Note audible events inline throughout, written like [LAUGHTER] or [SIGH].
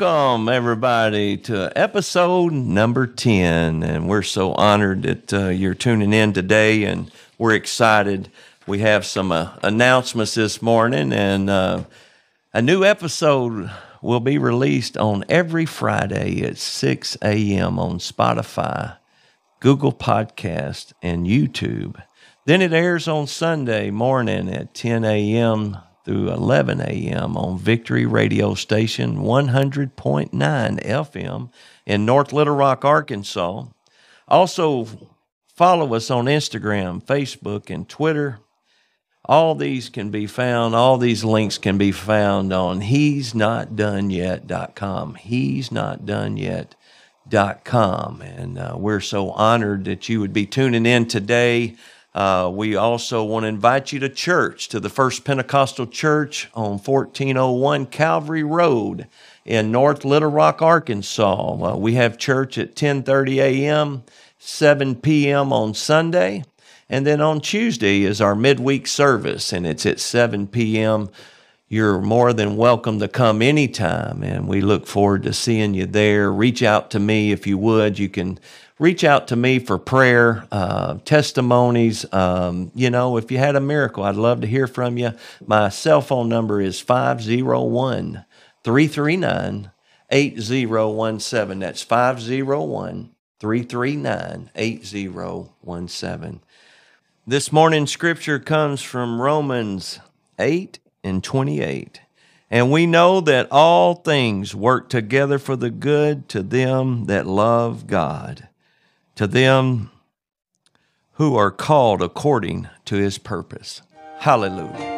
welcome everybody to episode number 10. And we're so honored that uh, you're tuning in today and we're excited. We have some uh, announcements this morning and uh, a new episode will be released on every Friday at 6 a.m. on Spotify, Google Podcast, and YouTube. Then it airs on Sunday morning at 10 a.m through 11 a.m. on Victory Radio Station 100.9 FM in North Little Rock, Arkansas. Also, follow us on Instagram, Facebook, and Twitter. All these can be found, all these links can be found on he's not done yet.com. He's not done yet.com. And uh, we're so honored that you would be tuning in today. Uh, we also want to invite you to church, to the First Pentecostal Church on 1401 Calvary Road in North Little Rock, Arkansas. Uh, we have church at 10:30 a.m., 7 p.m. on Sunday, and then on Tuesday is our midweek service, and it's at 7 p.m. You're more than welcome to come anytime, and we look forward to seeing you there. Reach out to me if you would. You can reach out to me for prayer, uh, testimonies. Um, you know, if you had a miracle, I'd love to hear from you. My cell phone number is 501 339 8017. That's 501 339 8017. This morning's scripture comes from Romans 8 and 28. And we know that all things work together for the good to them that love God to them who are called according to his purpose. Hallelujah.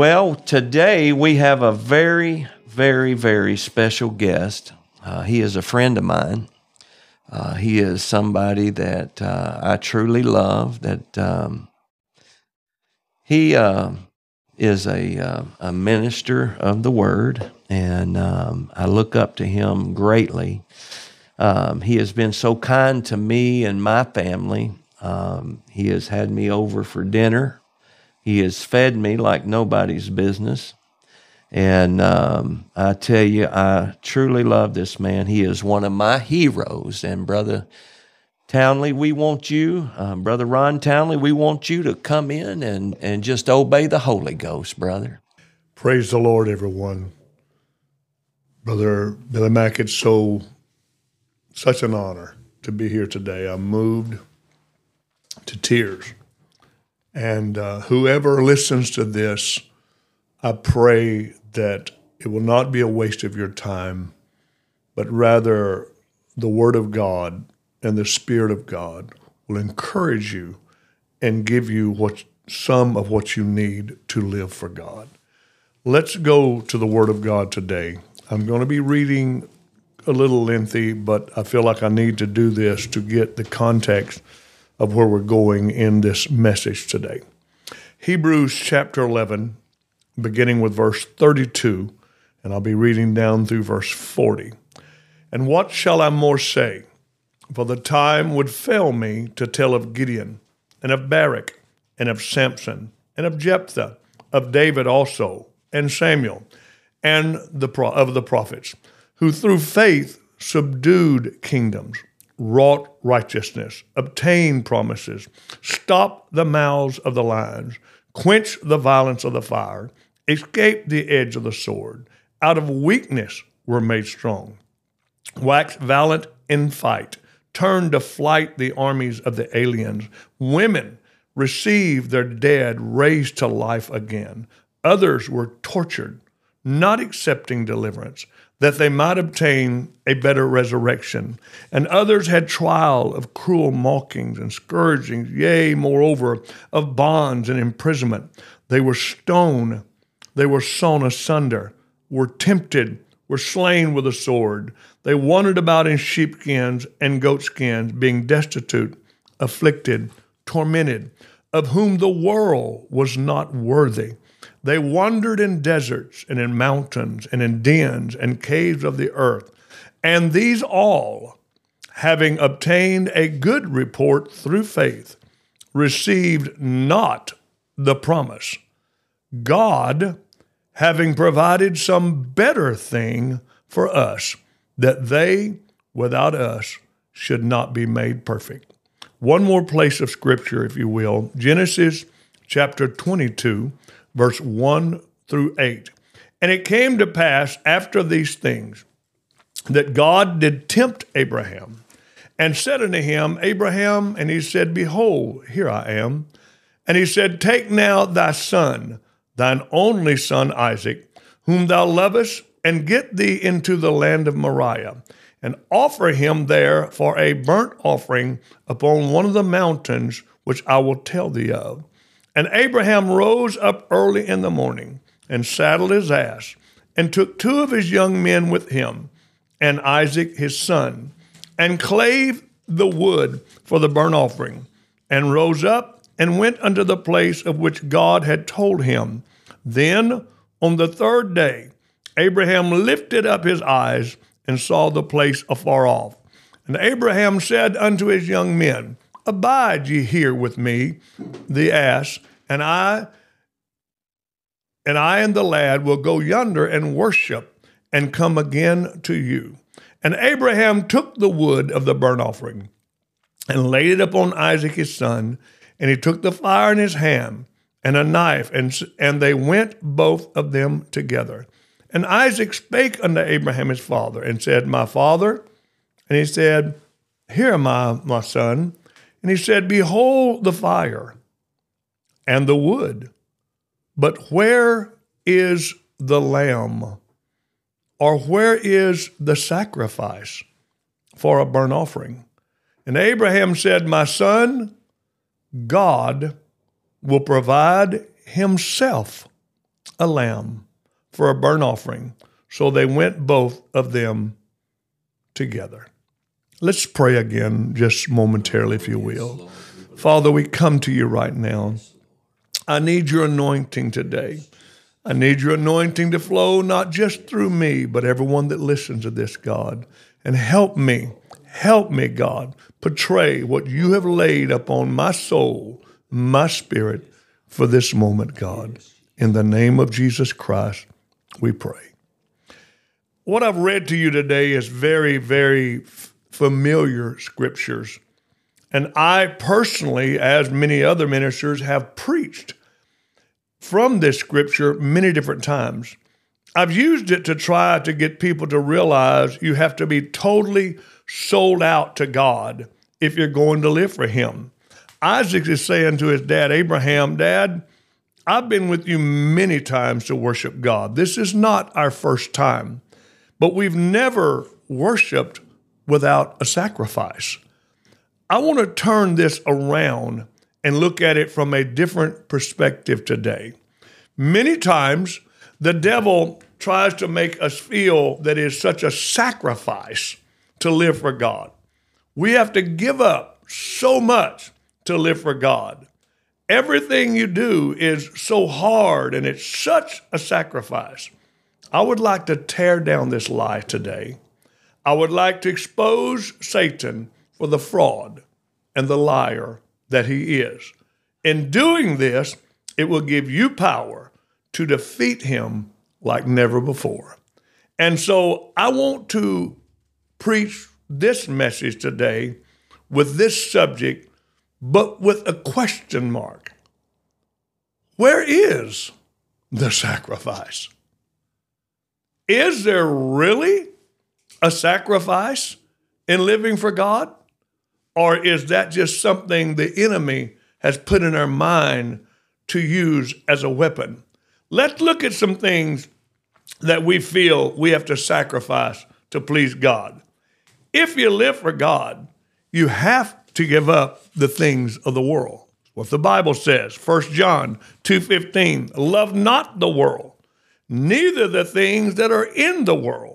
Well, today we have a very, very, very special guest. Uh, he is a friend of mine. Uh, he is somebody that uh, I truly love. That um, he uh, is a uh, a minister of the word, and um, I look up to him greatly. Um, he has been so kind to me and my family. Um, he has had me over for dinner. He has fed me like nobody's business. And um, I tell you, I truly love this man. He is one of my heroes. And Brother Townley, we want you, um, Brother Ron Townley, we want you to come in and, and just obey the Holy Ghost, brother. Praise the Lord, everyone. Brother Billy Mack, it's so such an honor to be here today. I'm moved to tears. And uh, whoever listens to this, I pray that it will not be a waste of your time, but rather the Word of God and the Spirit of God will encourage you and give you what some of what you need to live for God. Let's go to the Word of God today. I'm going to be reading a little lengthy, but I feel like I need to do this to get the context of where we're going in this message today. Hebrews chapter 11, beginning with verse 32, and I'll be reading down through verse 40. And what shall I more say? For the time would fail me to tell of Gideon, and of Barak, and of Samson, and of Jephthah, of David also, and Samuel, and the pro- of the prophets, who through faith subdued kingdoms, wrought righteousness, obtained promises, stopped the mouths of the lions, quench the violence of the fire, escaped the edge of the sword, out of weakness were made strong, waxed valiant in fight, turned to flight the armies of the aliens. Women received their dead raised to life again. Others were tortured, not accepting deliverance, that they might obtain a better resurrection. And others had trial of cruel mockings and scourgings, yea, moreover, of bonds and imprisonment. They were stoned, they were sawn asunder, were tempted, were slain with a sword. They wandered about in sheepskins and goatskins, being destitute, afflicted, tormented, of whom the world was not worthy. They wandered in deserts and in mountains and in dens and caves of the earth. And these all, having obtained a good report through faith, received not the promise. God, having provided some better thing for us, that they without us should not be made perfect. One more place of scripture, if you will Genesis chapter 22, verse 1 through 8. And it came to pass after these things that God did tempt Abraham and said unto him, Abraham, and he said, Behold, here I am. And he said, Take now thy son, thine only son Isaac, whom thou lovest, and get thee into the land of Moriah, and offer him there for a burnt offering upon one of the mountains which I will tell thee of. And Abraham rose up early in the morning and saddled his ass, and took two of his young men with him, and Isaac his son, and clave the wood for the burnt offering, and rose up and went unto the place of which God had told him. Then on the third day, Abraham lifted up his eyes and saw the place afar off. And Abraham said unto his young men, Abide ye here with me, the ass, and I and I and the lad will go yonder and worship and come again to you. And Abraham took the wood of the burnt offering and laid it upon Isaac his son, and he took the fire in his hand and a knife, and, and they went both of them together. And Isaac spake unto Abraham his father, and said, My father? And he said, Here am I, my son. And he said, Behold the fire and the wood, but where is the lamb? Or where is the sacrifice for a burnt offering? And Abraham said, My son, God will provide himself a lamb for a burnt offering. So they went both of them together. Let's pray again, just momentarily, if you will. Father, we come to you right now. I need your anointing today. I need your anointing to flow not just through me, but everyone that listens to this, God. And help me, help me, God, portray what you have laid upon my soul, my spirit for this moment, God. In the name of Jesus Christ, we pray. What I've read to you today is very, very familiar scriptures. And I personally, as many other ministers, have preached from this scripture many different times. I've used it to try to get people to realize you have to be totally sold out to God if you're going to live for Him. Isaac is saying to his dad, Abraham, Dad, I've been with you many times to worship God. This is not our first time, but we've never worshiped without a sacrifice. I want to turn this around and look at it from a different perspective today. Many times, the devil tries to make us feel that it's such a sacrifice to live for God. We have to give up so much to live for God. Everything you do is so hard and it's such a sacrifice. I would like to tear down this lie today. I would like to expose Satan for the fraud and the liar that he is. In doing this, it will give you power to defeat him like never before. And so I want to preach this message today with this subject, but with a question mark. Where is the sacrifice? Is there really a sacrifice in living for God? Or is that just something the enemy has put in our mind to use as a weapon? Let's look at some things that we feel we have to sacrifice to please God. If you live for God, you have to give up the things of the world. What the Bible says, 1 John 2:15, love not the world, neither the things that are in the world.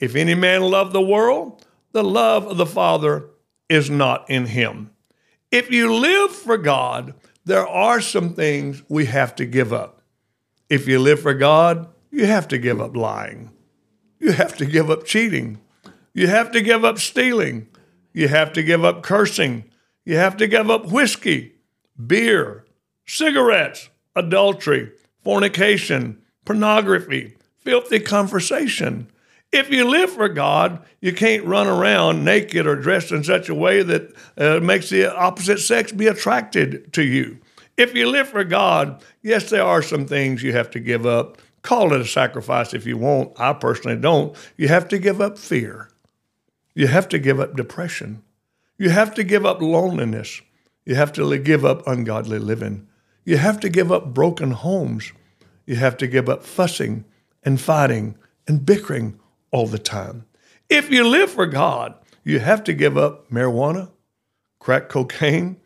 If any man love the world, the love of the Father is not in him. If you live for God, there are some things we have to give up. If you live for God, you have to give up lying. You have to give up cheating. You have to give up stealing. You have to give up cursing. You have to give up whiskey, beer, cigarettes, adultery, fornication, pornography, filthy conversation. If you live for God, you can't run around naked or dressed in such a way that uh, makes the opposite sex be attracted to you. If you live for God, yes, there are some things you have to give up. Call it a sacrifice if you want. I personally don't. You have to give up fear. You have to give up depression. You have to give up loneliness. You have to give up ungodly living. You have to give up broken homes. You have to give up fussing and fighting and bickering all the time. If you live for God, you have to give up marijuana, crack cocaine,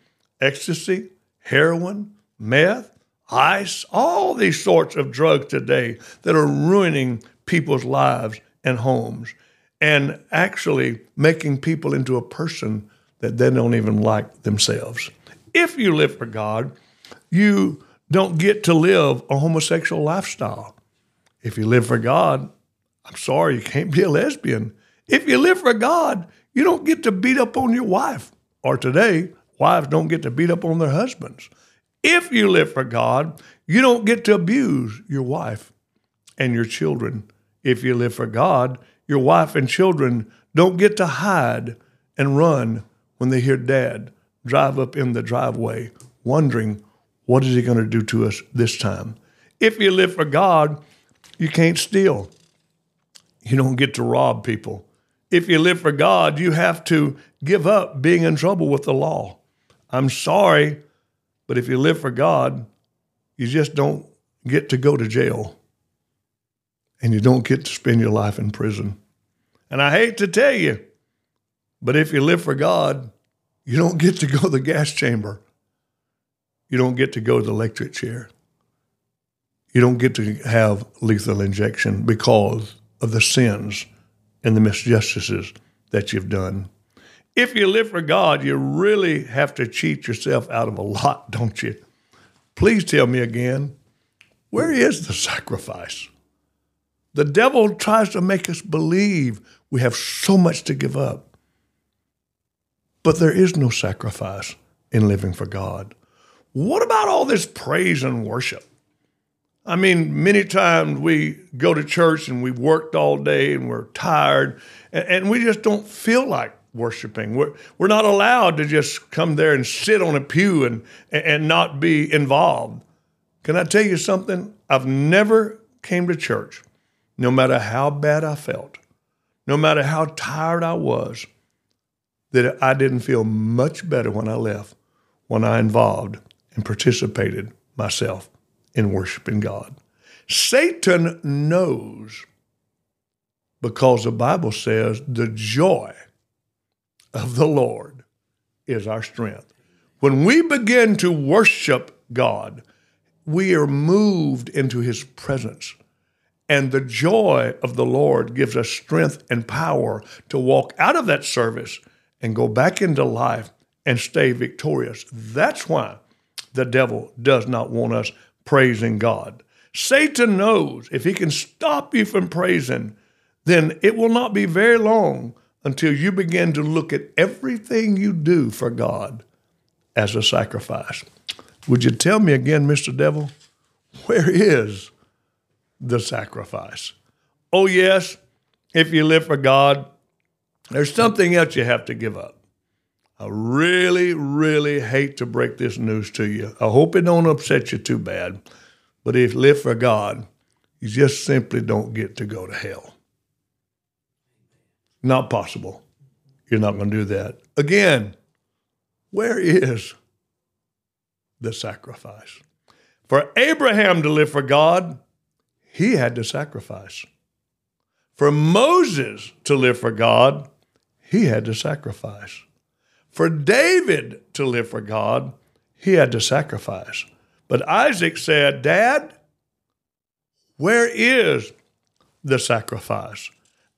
ecstasy, heroin, meth, ice, all these sorts of drugs today that are ruining people's lives and homes and actually making people into a person that they don't even like themselves. If you live for God, you don't get to live a homosexual lifestyle. If you live for God, I'm sorry, you can't be a lesbian. If you live for God, you don't get to beat up on your wife. Or today, wives don't get to beat up on their husbands. If you live for God, you don't get to abuse your wife and your children. If you live for God, your wife and children don't get to hide and run when they hear dad drive up in the driveway, wondering, what is he going to do to us this time? If you live for God, you can't steal. You don't get to rob people. If you live for God, you have to give up being in trouble with the law. I'm sorry, but if you live for God, you just don't get to go to jail and you don't get to spend your life in prison. And I hate to tell you, but if you live for God, you don't get to go to the gas chamber. You don't get to go to the electric chair. You don't get to have lethal injection because of the sins and the misjustices that you've done. If you live for God, you really have to cheat yourself out of a lot, [LAUGHS] don't you? Please tell me again, where is the sacrifice? The devil tries to make us believe we have so much to give up. But there is no sacrifice in living for God. What about all this praise and worship? I mean, many times we go to church and we've worked all day and we're tired and, and we just don't feel like worshiping. We're, we're not allowed to just come there and sit on a pew and, and not be involved. Can I tell you something? I've never came to church, no matter how bad I felt, no matter how tired I was, that I didn't feel much better when I left, when I involved and participated myself in worshiping God. Satan knows because the Bible says the joy of the Lord is our strength. When we begin to worship God, we are moved into his presence. And the joy of the Lord gives us strength and power to walk out of that service and go back into life and stay victorious. That's why the devil does not want us praising God. Satan knows if he can stop you from praising, then it will not be very long until you begin to look at everything you do for God as a sacrifice. Would you tell me again, Mr. Devil, where is the sacrifice? Oh, yes, if you live for God, there's something else you have to give up. I really, really hate to break this news to you. I hope it don't upset you too bad. But if live for God, you just simply don't get to go to hell. Not possible. You're not going to do that. Again, where is the sacrifice? For Abraham to live for God, he had to sacrifice. For Moses to live for God, he had to sacrifice. For David to live for God, he had to sacrifice. But Isaac said, Dad, where is the sacrifice?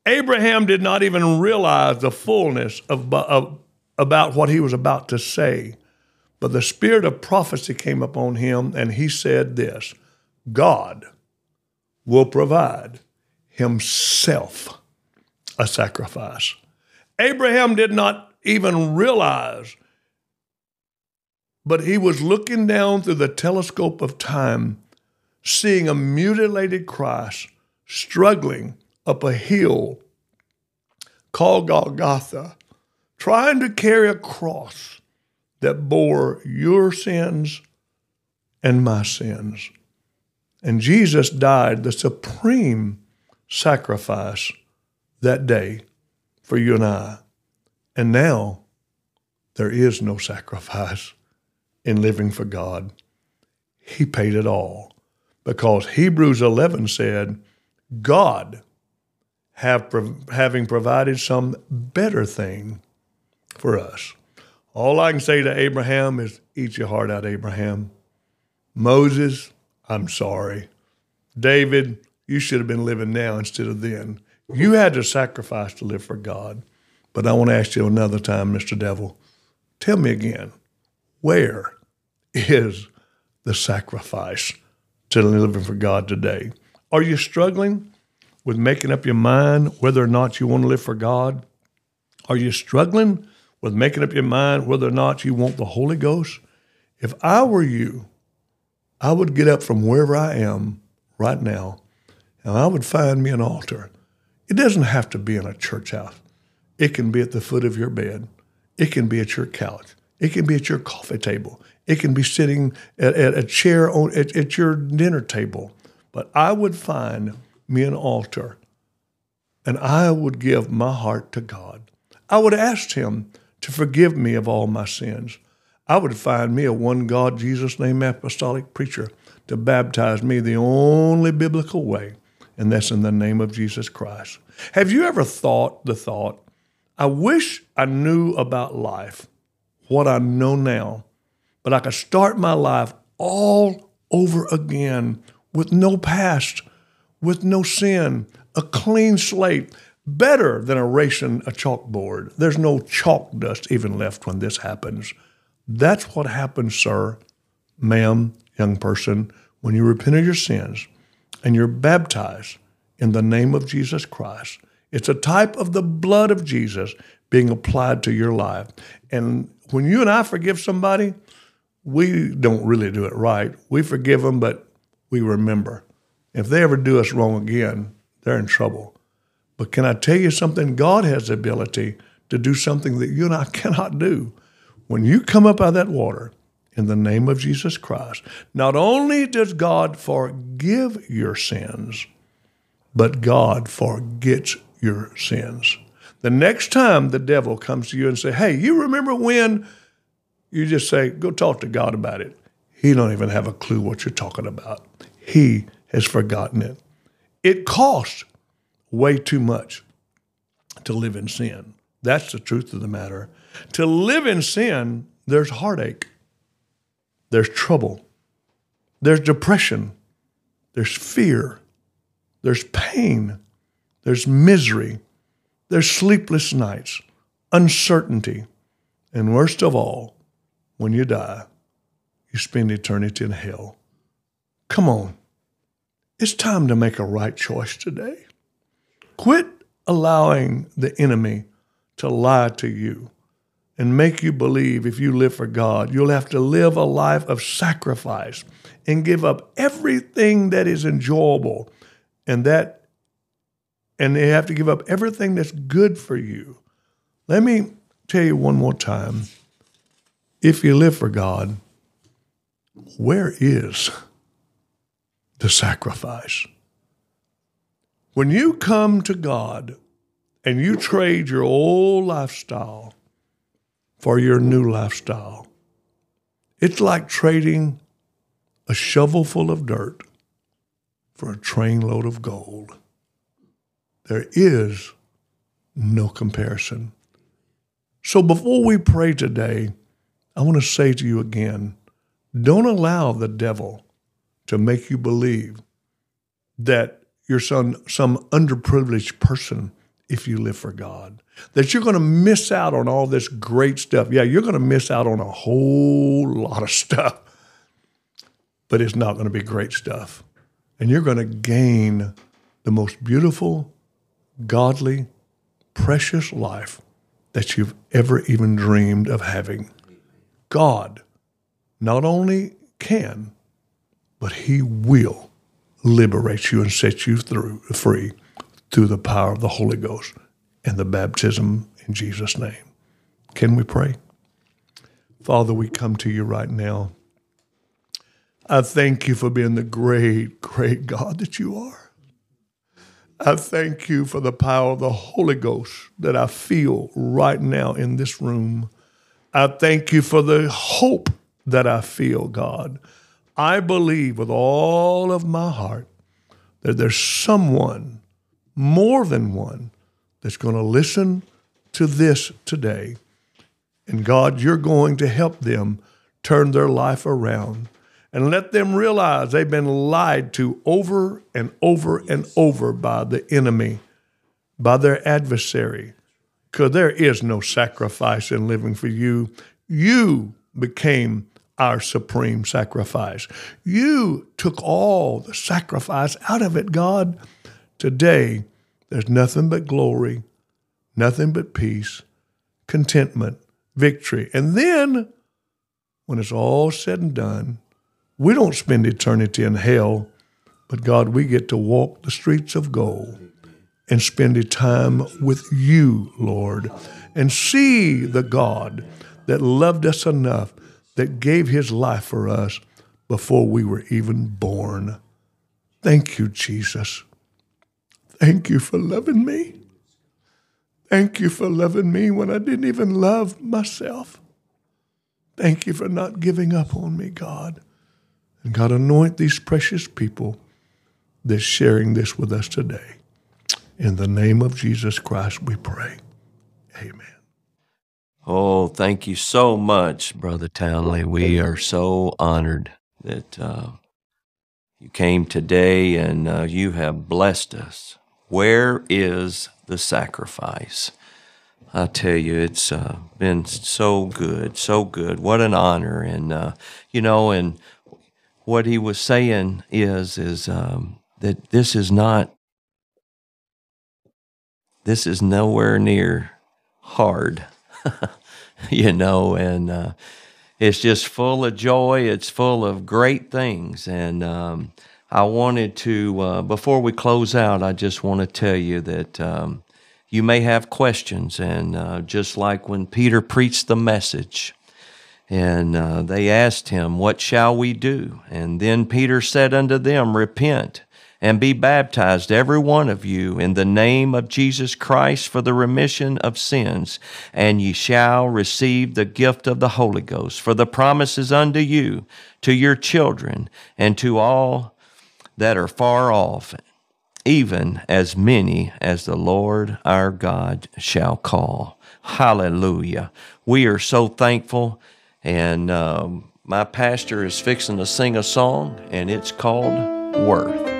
Abraham did not even realize the fullness of, of, about what he was about to say. But the spirit of prophecy came upon him, and he said this God will provide himself a sacrifice. Abraham did not even realize, but he was looking down through the telescope of time, seeing a mutilated Christ struggling up a hill called Golgotha, trying to carry a cross that bore your sins and my sins. And Jesus died the supreme sacrifice that day for you and I. And now there is no sacrifice in living for God. He paid it all because Hebrews 11 said, God have, having provided some better thing for us. All I can say to Abraham is, eat your heart out, Abraham. Moses, I'm sorry. David, you should have been living now instead of then. You had to sacrifice to live for God. But I want to ask you another time, Mr. Devil, tell me again, where is the sacrifice to living for God today? Are you struggling with making up your mind whether or not you want to live for God? Are you struggling with making up your mind whether or not you want the Holy Ghost? If I were you, I would get up from wherever I am right now and I would find me an altar. It doesn't have to be in a church house. It can be at the foot of your bed. It can be at your couch. It can be at your coffee table. It can be sitting at, at a chair on, at, at your dinner table. But I would find me an altar and I would give my heart to God. I would ask Him to forgive me of all my sins. I would find me a one God, Jesus name apostolic preacher to baptize me the only biblical way, and that's in the name of Jesus Christ. Have you ever thought the thought, I wish I knew about life what I know now, but I could start my life all over again with no past, with no sin, a clean slate, better than erasing a chalkboard. There's no chalk dust even left when this happens. That's what happens, sir, ma'am, young person, when you repent of your sins and you're baptized in the name of Jesus Christ. It's a type of the blood of Jesus being applied to your life. And when you and I forgive somebody, we don't really do it right. We forgive them, but we remember. If they ever do us wrong again, they're in trouble. But can I tell you something? God has the ability to do something that you and I [LAUGHS] cannot do. When you come up out of that water in the name of Jesus Christ, not only does God forgive your sins, but God forgets your sins. The next time the devil comes to you and say, "Hey, you remember when?" You just say, "Go talk to God about it." He don't even have a clue what you're talking about. He has forgotten it. It costs way too much to live in sin. That's the truth of the matter. To live in sin, there's heartache, there's trouble, there's depression, there's fear, there's pain, there's misery, there's sleepless nights, uncertainty, and worst of all, when you die, you spend eternity in hell. Come on. It's time to make a right choice today. Quit allowing the enemy to lie to you and make you believe if you live for God, you'll have to live a life of sacrifice and give up everything that is enjoyable and that and they have to give up everything that's good for you. Let me tell you one more time. If you live for God, where is the sacrifice? When you come to God and you trade your old lifestyle for your new lifestyle, it's like trading a shovel full of dirt for a trainload of gold. There is no comparison. So before we pray today, I want to say to you again don't allow the devil to make you believe that you're some, some underprivileged person if you live for God. That you're going to miss out on all this great stuff. Yeah, you're going to miss out on a whole lot of stuff, but it's not going to be great stuff. And you're going to gain the most beautiful, godly, precious life that you've ever even dreamed of having. God not only can, but He will liberate you and set you through free through the power of the Holy Ghost and the baptism in Jesus' name. Can we pray? Father, we come to you right now. I thank you for being the great, great God that you are. I thank you for the power of the Holy Ghost that I feel right now in this room. I thank you for the hope that I feel, God. I believe with all of my heart that there's someone, more than one, that's going to listen to this today. And God, you're going to help them turn their life around and let them realize they've been lied to over and over and over by the enemy, by their adversary. Because there is no sacrifice in living for you. You became our supreme sacrifice. You took all the sacrifice out of it, God. Today, there's nothing but glory, nothing but peace, contentment, victory. And then, when it's all said and done, we don't spend eternity in hell, but God, we get to walk the streets of gold and spend time with you, Lord, and see the God that loved us enough that gave his life for us before we were even born. Thank you, Jesus. Thank you for loving me. Thank you for loving me when I didn't even love myself. Thank you for not giving up on me, God. And God, anoint these precious people that's sharing this with us today. In the name of Jesus Christ, we pray. Amen. Oh, thank you so much, Brother Townley. We are so honored that uh, You came today and uh, you have blessed us. Where is the sacrifice? I tell you, it's uh, been so good, so good. What an honor, and uh, you know, and what he was saying is, is um, that this is not, this is nowhere near hard, [LAUGHS] you know, and uh, it's just full of joy. It's full of great things, and um, I wanted to, uh, before we close out, I just want to tell you that. Um, you may have questions, and uh, just like when Peter preached the message, and uh, they asked him, What shall we do? And then Peter said unto them, Repent and be baptized, every one of you, in the name of Jesus Christ for the remission of sins, and ye shall receive the gift of the Holy Ghost. For the promise is unto you, to your children, and to all that are far off even as many as the Lord our God shall call. Hallelujah. We are so thankful. And um, my pastor is fixing to sing a song, and it's called Worth.